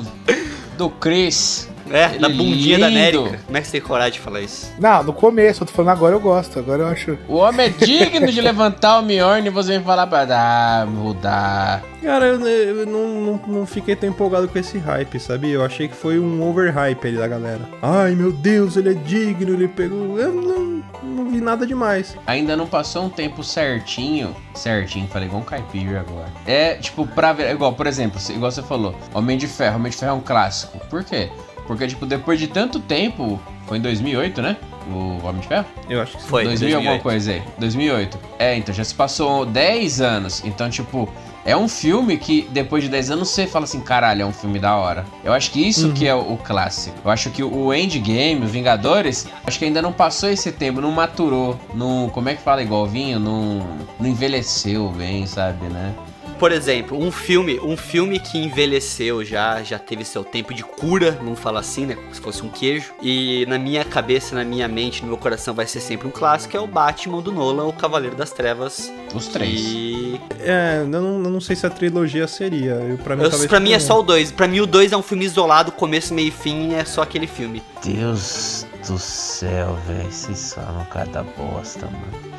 do Chris? É, da Ele bundinha da lindo. América. Como é que você tem coragem de falar isso? Não, no começo, eu tô falando agora eu gosto. Agora eu acho. O homem é digno de levantar o Mjolnir e você vem falar pra ah, mudar. Cara, eu, eu não, não, não fiquei tão empolgado com esse hype, sabe? Eu achei que foi um overhype ali da galera. Ai, meu Deus, ele é digno, ele pegou... Eu não, não vi nada demais. Ainda não passou um tempo certinho. Certinho, falei igual um caipira agora. É, tipo, pra ver. Igual, por exemplo, se- igual você falou, Homem de Ferro. Homem de Ferro é um clássico. Por quê? Porque, tipo, depois de tanto tempo. Foi em 2008, né? O Homem de Ferro? Eu acho que. Foi, 2000 alguma 2008. coisa aí. 2008. É, então já se passou 10 anos. Então, tipo, é um filme que depois de 10 anos você fala assim, caralho, é um filme da hora. Eu acho que isso que é o, o clássico. Eu acho que o Endgame, o Vingadores, acho que ainda não passou esse tempo, não maturou, não, como é que fala igual vinho, não, não envelheceu bem, sabe, né? Por exemplo, um filme, um filme que envelheceu já, já teve seu tempo de cura, vamos falar assim, né? Como se fosse um queijo. E na minha cabeça, na minha mente, no meu coração vai ser sempre um clássico, é o Batman do Nolan, o Cavaleiro das Trevas. Os três. E É, eu não, eu não sei se a trilogia seria. Eu, pra mim, Eu- pra mim é só o 2. Pra mim o 2 é um filme isolado, começo, meio e fim, é só aquele filme. Deus do céu, velho, vocês falam cada bosta, mano.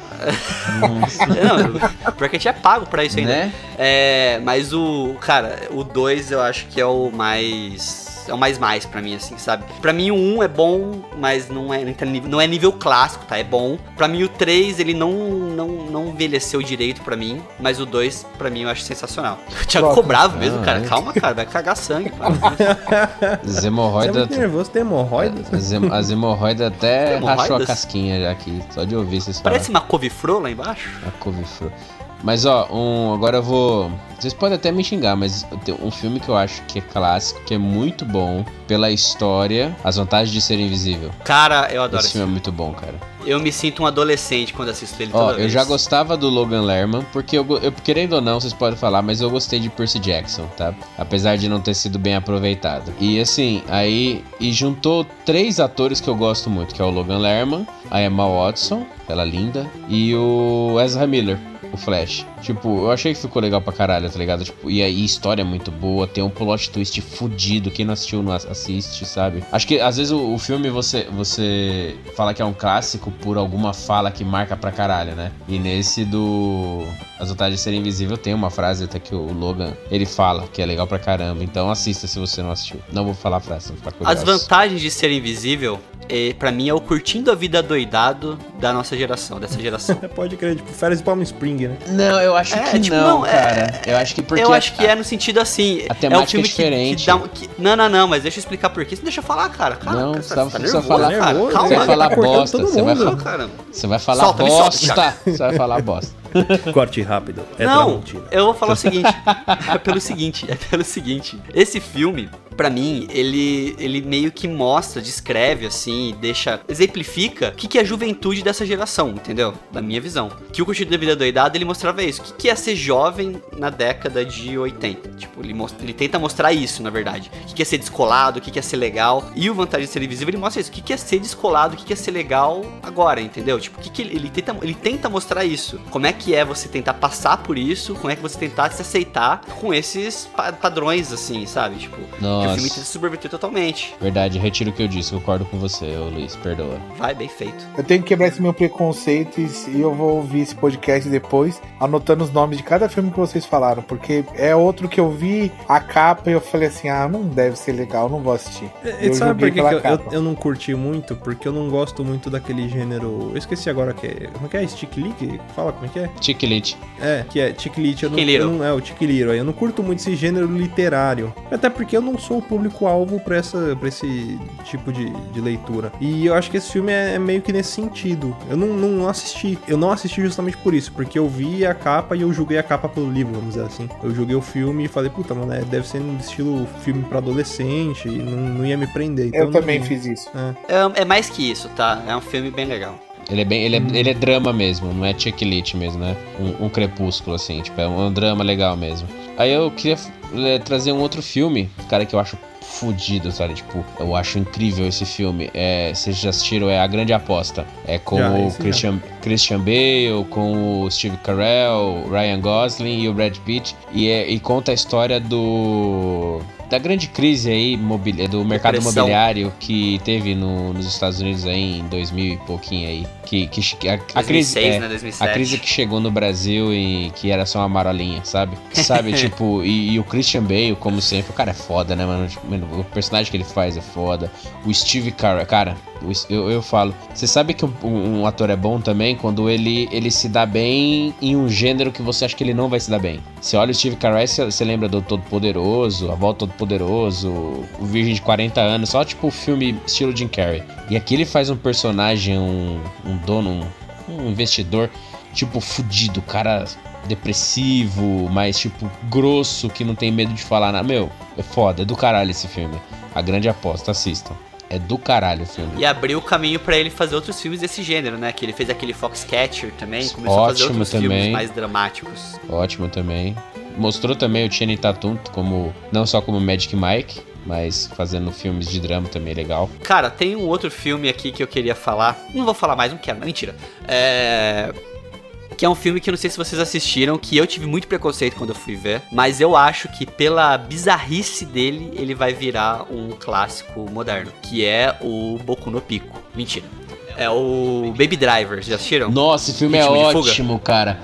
Nossa, Não, pior que a gente é pago pra isso ainda. né? É, mas o, cara, o 2 eu acho que é o mais é o mais mais pra mim assim, sabe? Pra mim o 1 um é bom, mas não é não é nível clássico, tá? É bom. Pra mim o 3 ele não não não envelheceu direito pra mim, mas o 2 pra mim eu acho sensacional. O Thiago ficou bravo mesmo, Ah, cara. é. Calma, cara, vai cagar sangue, para. Você é nervoso, tem hemorroida? As, hem- as hemorroidas até hemorroidas? rachou a casquinha já aqui, só de ouvir vocês falarem. Parece uma couve-flor lá embaixo. A couve-flor. Mas ó, um, agora eu vou. Vocês podem até me xingar, mas tem um filme que eu acho que é clássico, que é muito bom pela história, as vantagens de ser invisível. Cara, eu adoro Esse esse filme é muito bom, cara. Eu me sinto um adolescente quando assisto ele Ó, toda eu vez. já gostava do Logan Lerman, porque eu, eu, querendo ou não, vocês podem falar, mas eu gostei de Percy Jackson, tá? Apesar de não ter sido bem aproveitado. E assim, aí. E juntou três atores que eu gosto muito, que é o Logan Lerman, a Emma Watson, ela linda, e o Ezra Miller. O Flash. Tipo, eu achei que ficou legal pra caralho, tá ligado? Tipo, e aí, história é muito boa, tem um plot twist fudido. Quem não assistiu, não ass- assiste, sabe? Acho que às vezes o, o filme você, você fala que é um clássico por alguma fala que marca pra caralho, né? E nesse do As Vantagens de Ser Invisível tem uma frase até que o Logan ele fala que é legal pra caramba. Então assista se você não assistiu. Não vou falar a frase, não ficar curioso. As vantagens de ser invisível, é, para mim, é o curtindo a vida doidado da nossa geração, dessa geração. Pode crer, tipo, férias de Palm Spring, né? Não, eu acho É, que tipo, não, não, é- cara. Eu acho que porque eu acho que é no sentido assim. a é temática um filme é que- diferente. Que, dá um- que- não, não, não, mas deixa eu explicar por quê. Você deixa eu falar, cara. Cara, Não, cara, você tá- tá nervoso, falar- cara. Calma, Você vai falar bosta, você vai falar, cara. você vai falar bosta. Você vai falar bosta. Corte rápido. É não, Tramontina. eu vou falar o seguinte. é pelo seguinte, é pelo seguinte. Esse filme, pra mim, ele, ele meio que mostra, descreve, assim, deixa. exemplifica o que, que é a juventude dessa geração, entendeu? Da minha visão. Que o Curtido da Vida Doidada, ele mostrava isso. O que, que é ser jovem na década de 80? Tipo, ele, mostra, ele tenta mostrar isso, na verdade. O que, que é ser descolado, o que, que é ser legal. E o Vantagem de Ser Invisível, ele mostra isso. O que, que é ser descolado, o que, que é ser legal agora, entendeu? Tipo, o que, que ele, ele tenta, ele tenta mostrar isso. Como é que é você tentar passar por isso, como é que você tentar se aceitar com esses pa- padrões, assim, sabe? Tipo, que o Nossa. filme tenta subverter totalmente. Verdade, retiro o que eu disse, concordo com você, Luiz, perdoa. Vai, bem feito. Eu tenho que quebrar esse meu preconceito e eu vou ouvir esse podcast depois, anotando os nomes de cada filme que vocês falaram, porque é outro que eu vi a capa e eu falei assim: ah, não deve ser legal, não vou assistir. E Eu sabe por que, que eu, eu, capa. eu não curti muito? Porque eu não gosto muito daquele gênero. Eu esqueci agora que é. Como é que é? Stick Lick? Fala como é que é? Chiquilite. É, que é Tick Lit. Eu não, eu não- É, o Little. Eu não curto muito esse gênero literário. Até porque eu não sou o público-alvo pra, essa, pra esse tipo de, de leitura. E eu acho que esse filme é, é meio que nesse sentido. Eu não, não assisti. Eu não assisti justamente por isso, porque eu vi a capa e eu julguei a capa pelo livro, vamos dizer assim. Eu julguei o filme e falei, puta, mano, é, deve ser no estilo filme pra adolescente e não, não ia me prender. Então eu não- também fiz isso. É, é mais que isso, tá? É um filme bem legal. Ele é bem. Ele é, ele é drama mesmo, não é checklist mesmo, né? Um, um crepúsculo, assim, tipo, é um, um drama legal mesmo. Aí eu queria é, trazer um outro filme, cara, que eu acho fudido, sabe? Tipo, eu acho incrível esse filme. É, vocês já assistiram? É A Grande Aposta. É com Já, o já. Christian, Christian Bale, com o Steve Carell, Ryan Gosling e o Brad Pitt. E, é- e conta a história do. Da grande crise aí do mercado Depressão. imobiliário que teve no- nos Estados Unidos aí em 2000 e pouquinho aí. Que, que, a, a 2006, crise, é, né? 2007. a crise que chegou no Brasil e que era só uma marolinha, sabe? Sabe, tipo, e, e o Christian Bale, como sempre, o cara é foda, né, mano? Tipo, O personagem que ele faz é foda. O Steve Carell, cara, eu, eu falo, você sabe que um, um ator é bom também quando ele, ele se dá bem em um gênero que você acha que ele não vai se dar bem. Você olha o Steve Carell, você, você lembra do Todo-Poderoso, A Volta Todo-Poderoso, o Virgem de 40 anos, só tipo filme estilo Jim Carrey. E aqui ele faz um personagem, um, um dono, um, um investidor, tipo, fudido, cara depressivo, mas tipo, grosso, que não tem medo de falar nada. Meu, é foda, é do caralho esse filme. A grande aposta, assistam. É do caralho o filme. E abriu o caminho pra ele fazer outros filmes desse gênero, né? Que ele fez aquele Foxcatcher também, começou a fazer Ótimo outros também. filmes mais dramáticos. Ótimo também. Mostrou também o Channing Tatum como não só como Magic Mike, mas fazendo filmes de drama também legal. Cara, tem um outro filme aqui que eu queria falar. Não vou falar mais, não quero, mas mentira. É. Que é um filme que eu não sei se vocês assistiram, que eu tive muito preconceito quando eu fui ver, mas eu acho que pela bizarrice dele, ele vai virar um clássico moderno, que é o Boku no Pico. Mentira. É o Baby Driver, já assistiram? Nossa, esse filme é Ritmo fuga? ótimo, cara.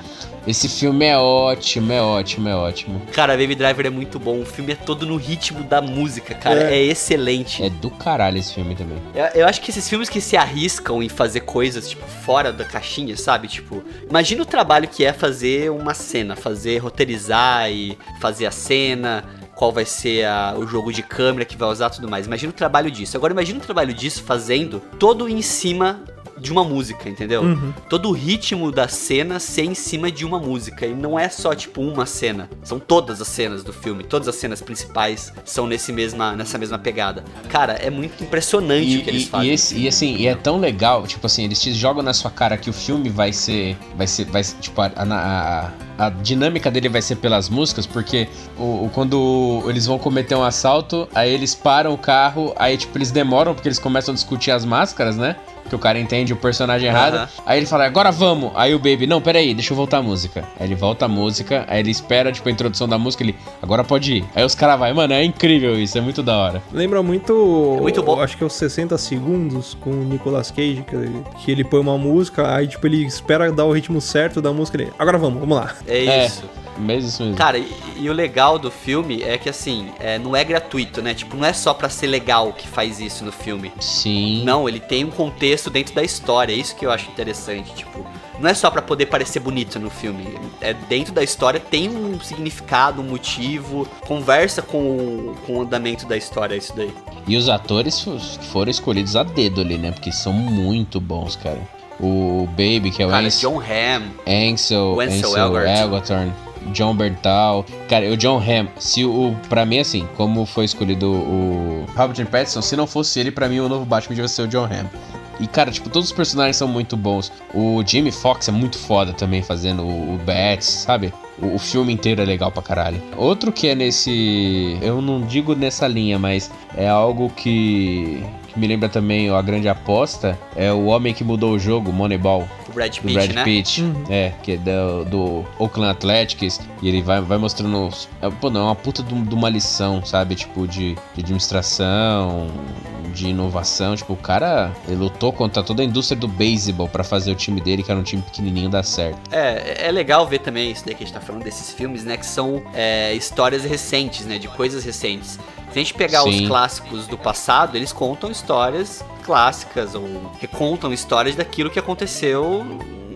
Esse filme é ótimo, é ótimo, é ótimo. Cara, Baby Driver é muito bom. O filme é todo no ritmo da música, cara. É, excelente. É do caralho esse filme também. Eu, eu acho que esses filmes que se arriscam em fazer coisas, tipo, fora da caixinha, sabe? Tipo, imagina o trabalho que é fazer uma cena, fazer, roteirizar e fazer a cena, qual vai ser a- o jogo de câmera que vai usar tudo mais. Imagina o trabalho disso. Agora imagina o trabalho disso fazendo todo em cima de uma música, entendeu? Uhum. Todo o ritmo da cena ser em cima de uma música. E não é só, tipo, uma cena. São todas as cenas do filme. Todas as cenas principais são nesse mesma, nessa mesma pegada. Cara, é muito impressionante E, o que eles e- fazem. e esse- e assim, e é tão legal, tipo assim, eles te jogam na sua cara que o filme vai ser. Vai ser. Vai ser tipo, a, a- a dinâmica dele vai ser pelas músicas, porque o, o- quando eles vão cometer um assalto, aí eles param o carro, aí tipo, eles demoram porque eles começam a discutir as máscaras, né? Que o cara entende o personagem errado. Aham. Aí ele fala, agora vamos. Aí o Baby, não, peraí, deixa eu voltar a música. Aí ele volta a música, aí ele espera, tipo, a introdução da música, ele, agora pode ir. Aí os caras vai, mano, é incrível isso, é muito da hora. Lembra muito. É muito bom. Acho que é os 60 segundos com o Nicolas Cage, que, que ele põe uma música, aí tipo, ele espera dar o ritmo certo da música ele. Agora vamos, vamos lá. É É. isso. Mesmo isso mesmo. Cara, e, e o legal do filme é que assim, é, não é gratuito, né? Tipo, não é só pra ser legal que faz isso no filme. Sim. Não, ele tem um contexto dentro da história. É isso que eu acho interessante. Tipo, não é só pra poder parecer bonito no filme. É dentro da história tem um significado, um motivo, conversa com o, com o andamento da história, isso daí. E os atores fo- foram escolhidos a dedo ali, né? Porque são muito bons, cara. O Baby, que é o Cara, Ansel, John Hamm, Ansel, o Ansel Ansel Elgort. Elgort, John Bertal. Cara, o John Hamm, se o para mim assim, como foi escolhido o Robert Pattinson, se não fosse ele, pra mim o novo Batman devia ser o John Hamm. E cara, tipo, todos os personagens são muito bons. O Jamie Foxx é muito foda também fazendo o, o Bats, sabe? O, o filme inteiro é legal pra caralho. Outro que é nesse. Eu não digo nessa linha, mas é algo que. Que me lembra também ó, a grande aposta. É o homem que mudou o jogo, Moneyball o Brad do Pitt, Brad né? Pitt, é, que é do, do Oakland Athletics, e ele vai, vai mostrando, os- é, pô, não, é uma puta de, de uma lição, sabe, tipo, de, de administração, de inovação, tipo, o cara, ele lutou contra toda a indústria do beisebol pra fazer o time dele, que era um time pequenininho, dar certo. É, é legal ver também isso daí que a gente tá falando desses filmes, né? Que são é, histórias recentes, né? De coisas recentes. Se a gente pegar Sim. os clássicos do passado, eles contam histórias clássicas ou recontam histórias daquilo que aconteceu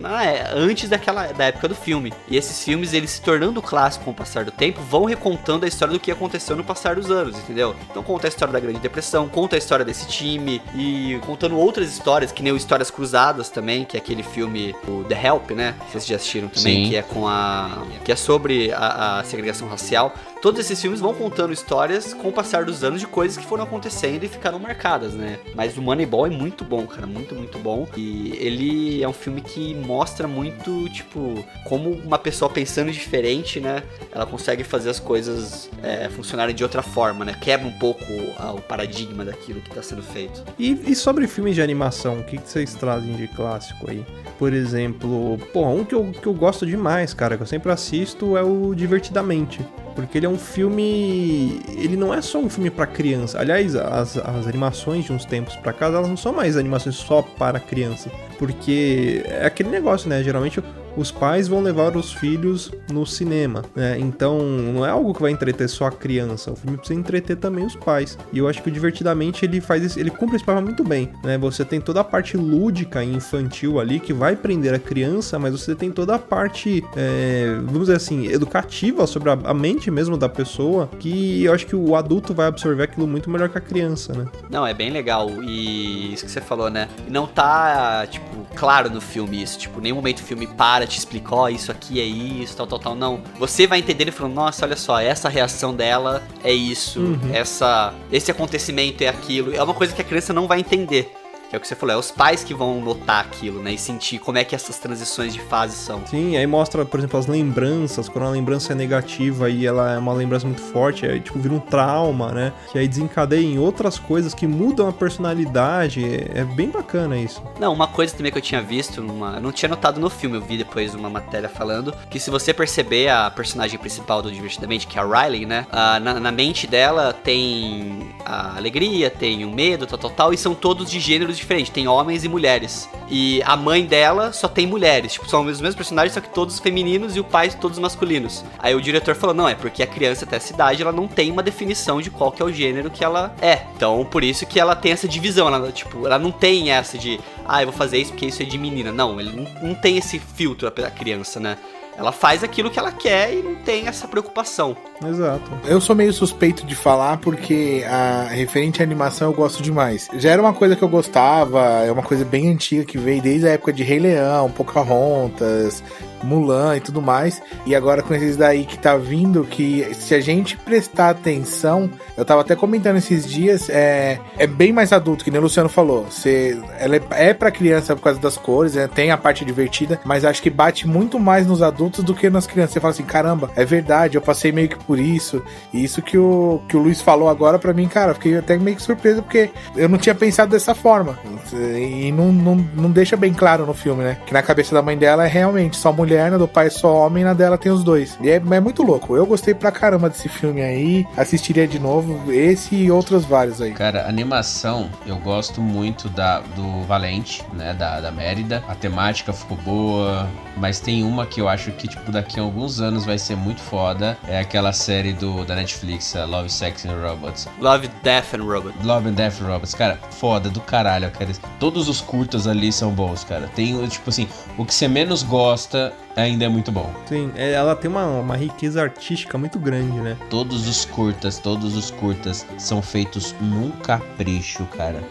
na, é, antes daquela da época do filme. E esses filmes, eles se tornando clássicos com o passar do tempo, vão recontando a história do que aconteceu no passar dos anos, entendeu? Então conta a história da Grande Depressão, conta a história desse time e contando outras histórias, que nem o Histórias Cruzadas também, que é aquele filme o The Help, né? Vocês já assistiram também, Sim. que é com a que é sobre a, a segregação racial. Todos esses filmes vão contando histórias com o passar dos anos de coisas que foram acontecendo e ficaram marcadas, né? Mas o Moneyball é muito bom, cara, muito, muito bom. E ele é um filme que mostra muito, tipo, como uma pessoa pensando diferente, né? Ela consegue fazer as coisas é, funcionarem de outra forma, né? Quebra um pouco o paradigma daquilo que está sendo feito. E, e, sobre filmes de animação, o que, que vocês trazem de clássico aí? Por exemplo, pô, um que eu, que eu gosto demais, cara, que eu sempre assisto é o Divertidamente. Porque ele é um filme. Ele não é só um filme para criança. Aliás, as, as animações de uns tempos para cá, elas não são mais animações só para criança. Porque é aquele negócio, né? Geralmente os pais vão levar os filhos no cinema, né? Então não é algo que vai entreter só a criança, o filme precisa entreter também os pais. E eu acho que o divertidamente ele faz isso, ele cumpre esse papel muito bem, né? Você tem toda a parte lúdica e infantil ali que vai prender a criança, mas você tem toda a parte, é, vamos dizer assim, educativa sobre a, a, mente mesmo da pessoa, que eu acho que o adulto vai absorver aquilo muito melhor que a criança, né? Não, é bem legal. E isso que você falou, né? Não tá, tipo, claro no filme isso, tipo, nenhum momento o filme para te explica, ó, oh, isso aqui é isso, tal, tal, tal. Não. Você vai entender e falando, nossa, olha só, essa reação dela é isso, uhum. essa, esse acontecimento é aquilo. É uma coisa que a criança não vai entender. Que é o que você falou, é os pais que vão notar aquilo, né? E sentir como é que essas transições de fase são. Sim, aí mostra, por exemplo, as lembranças, quando a lembrança é negativa e ela é uma lembrança muito forte, aí tipo, vira um trauma, né? Que aí desencadeia em outras coisas que mudam a personalidade. É, é bem bacana isso. Não, uma coisa também que eu tinha visto, numa, eu não tinha notado no filme, eu vi depois uma matéria falando, que se você perceber a personagem principal do Divertidamente, que é a Riley, né? Na, na mente dela tem a alegria, tem o medo, tal, tal, tal, e são todos de gêneros diferente, tem homens e mulheres. E a mãe dela só tem mulheres, tipo, são os mesmos personagens, só que todos femininos e o pai todos masculinos. Aí o diretor falou: "Não, é porque a criança até essa idade, ela não tem uma definição de qual que é o gênero que ela é. Então, por isso que ela tem essa divisão, ela tipo, ela não tem essa de, ah, eu vou fazer isso porque isso é de menina. Não, ele não, não tem esse filtro a criança, né? Ela faz aquilo que ela quer e não tem essa preocupação. Exato. Eu sou meio suspeito de falar porque a referente à animação eu gosto demais. Já era uma coisa que eu gostava, é uma coisa bem antiga que veio desde a época de Rei Leão, Pocahontas, Mulan e tudo mais. E agora com esses daí que tá vindo, que se a gente prestar atenção, eu tava até comentando esses dias, é, é bem mais adulto, que nem o Luciano falou. Você, ela é, é pra criança por causa das cores, né? tem a parte divertida, mas acho que bate muito mais nos adultos do que nas crianças. Você fala assim, caramba, é verdade, eu passei meio que por isso. E isso que o, que o Luiz falou agora pra mim, cara, fiquei até meio que surpreso, porque eu não tinha pensado dessa forma. E não, não, não deixa bem claro no filme, né? Que na cabeça da mãe dela é realmente só mulher na do pai só homem, na dela tem os dois. E é, é, muito louco. Eu gostei pra caramba desse filme aí. Assistiria de novo esse e outros vários aí. Cara, animação, eu gosto muito da, do Valente, né? Da, da Mérida. A temática ficou boa. Mas tem uma que eu acho que, tipo, daqui a alguns anos vai ser muito foda. É aquela série do, da Netflix, Love, Sex and Robots. Love, Death and Robots. Love and Death and Robots. Cara, foda do caralho, cara. Todos os curtas ali são bons, cara. Tem, tipo assim, o que você menos gosta ainda é muito bom. Sim, é, ela tem uma, uma riqueza artística muito grande, né? Todos os curtas, todos os curtas são feitos num capricho, cara.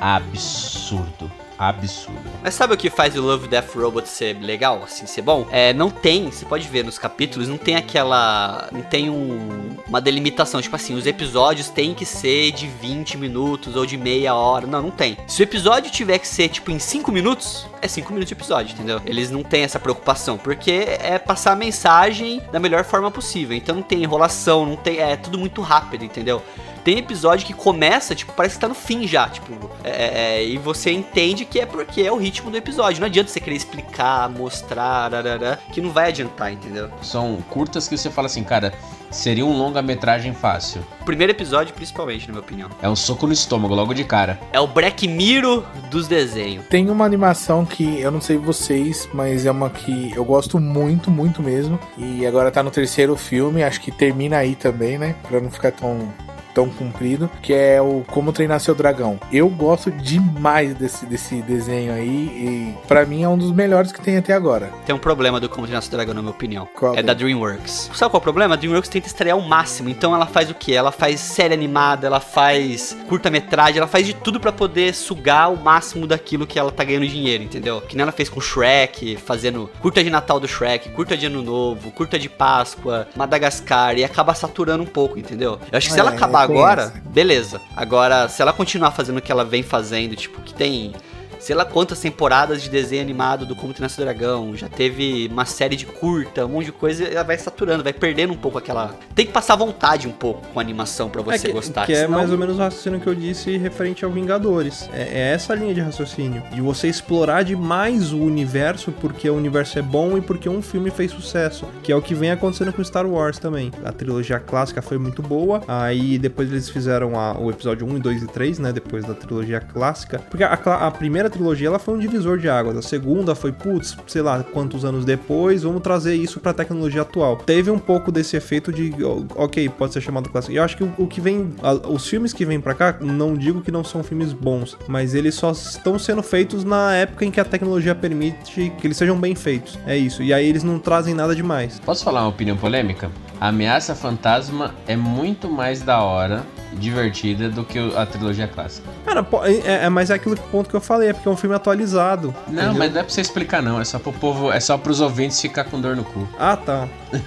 Absurdo absurdo. Mas sabe o que faz o Love Death Robot ser legal, assim, ser bom? É, não tem, você pode ver nos capítulos, não tem aquela. Não tem um, uma delimitação. Tipo assim, os episódios têm que ser de 20 minutos ou de meia hora. Não, não tem. Se o episódio tiver que ser, tipo, em 5 minutos, é 5 minutos de episódio, entendeu? Eles não têm essa preocupação, porque é passar a mensagem da melhor forma possível. Então não tem enrolação, não tem. É tudo muito rápido, entendeu? Tem episódio que começa, tipo, parece que tá no fim já, tipo, é, é, é, e você entende que é porque é o ritmo do episódio. Não adianta você querer explicar, mostrar, arará, que não vai adiantar, entendeu? São curtas que você fala assim, cara, seria um longa-metragem fácil. Primeiro episódio, principalmente, na minha opinião. É um soco no estômago, logo de cara. É o Black Mirror dos desenhos. Tem uma animação que eu não sei vocês, mas é uma que eu gosto muito, muito mesmo. E agora tá no terceiro filme, acho que termina aí também, né? Pra não ficar tão tão comprido, que é o Como Treinar Seu Dragão. Eu gosto demais desse, desse desenho aí e para mim é um dos melhores que tem até agora. Tem um problema do Como Treinar Seu Dragão, na minha opinião. Qual é é? da DreamWorks. Sabe qual é o problema? A DreamWorks tenta estrear o máximo. Então ela faz o quê? Ela faz série animada, ela faz curta-metragem, ela faz de tudo para poder sugar o máximo daquilo que ela tá ganhando dinheiro, entendeu? Que nem ela fez com Shrek, fazendo curta de Natal do Shrek, curta de Ano Novo, curta de Páscoa, Madagascar, e acaba saturando um pouco, entendeu? Eu acho que se É, ela acabar agora, beleza. Agora, se ela continuar fazendo o que ela vem fazendo, tipo, que tem sei lá quantas temporadas de desenho animado do Como Treinar Seu Dragão, já teve uma série de curta, um monte de coisa, ela vai saturando, vai perdendo um pouco aquela... Tem que passar vontade um pouco com a animação pra você é que, gostar. que é senão- mais ou menos o raciocínio que eu disse referente ao Vingadores. É, é essa linha de raciocínio. De você explorar demais o universo porque o universo é bom e porque um filme fez sucesso. Que é o que vem acontecendo com Star Wars também. A trilogia clássica foi muito boa. Aí depois eles fizeram a- o episódio 1, 2 e 3, né? Depois da trilogia clássica. Porque a, a primeira trilogia ela foi um divisor de águas. A segunda foi, putz, sei lá quantos anos depois, vamos trazer isso pra tecnologia atual. Teve um pouco desse efeito de, ok, pode ser chamado clássico. Eu acho que o, o que vem, a- os filmes que vêm pra cá, não digo que não são filmes bons, mas eles só estão sendo feitos na época em que a tecnologia permite que eles sejam bem feitos. É isso. E aí eles não trazem nada demais. Posso falar uma opinião polêmica? A Ameaça Fantasma é muito mais da hora, divertida, do que a trilogia clássica. Cara, é, é, mas é aquilo que ponto que eu falei, é porque é um filme atualizado. Não, entendeu? mas não é pra você explicar não, é só pro povo, é só pros ouvintes ficar com dor no cu. Ah, tá.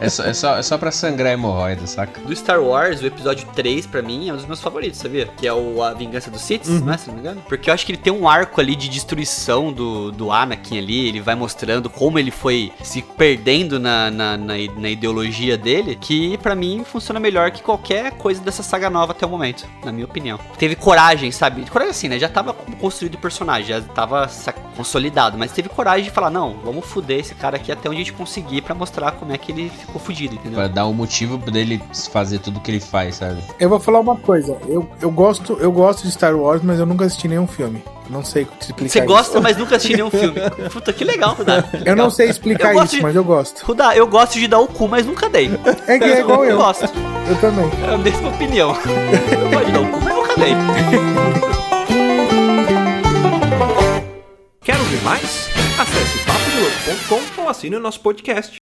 É só, é só, é só pra sangrar hemorroida, saca? Do Star Wars, o episódio 3, pra mim, é um dos meus favoritos, sabia? Que é o A Vingança dos Sith, Uhum. né? Se não me engano. Porque eu acho que ele tem um arco ali de destruição do, do Anakin ali. Ele vai mostrando como ele foi se perdendo na, na, na, na ideologia dele. Que pra mim funciona melhor que qualquer coisa dessa saga nova até o momento, na minha opinião. Teve coragem, sabe? Coragem assim, né? Já tava construído o personagem, já tava consolidado. Mas teve coragem de falar: não, vamos fuder esse cara aqui até onde a gente conseguir pra mostrar como é que ele ficou fudido, entendeu? Pra dar um motivo dele fazer tudo que ele faz, sabe? Eu vou falar uma coisa. Eu, eu, gosto, eu gosto de Star Wars, mas eu nunca assisti nenhum filme. Não sei te explicar Você isso. gosta, mas nunca assistiu nenhum filme. Puta, que legal, Rudá. Eu não sei explicar Eu isso, de- mas eu gosto. Rudá, eu gosto de dar o cu, mas nunca dei. É que é igual eu. gosto. Eu também. É a mesma opinião. Eu gosto de dar o cu, mas nunca dei. Quer ouvir mais? Acesse papodelouco.com ou assine o nosso podcast.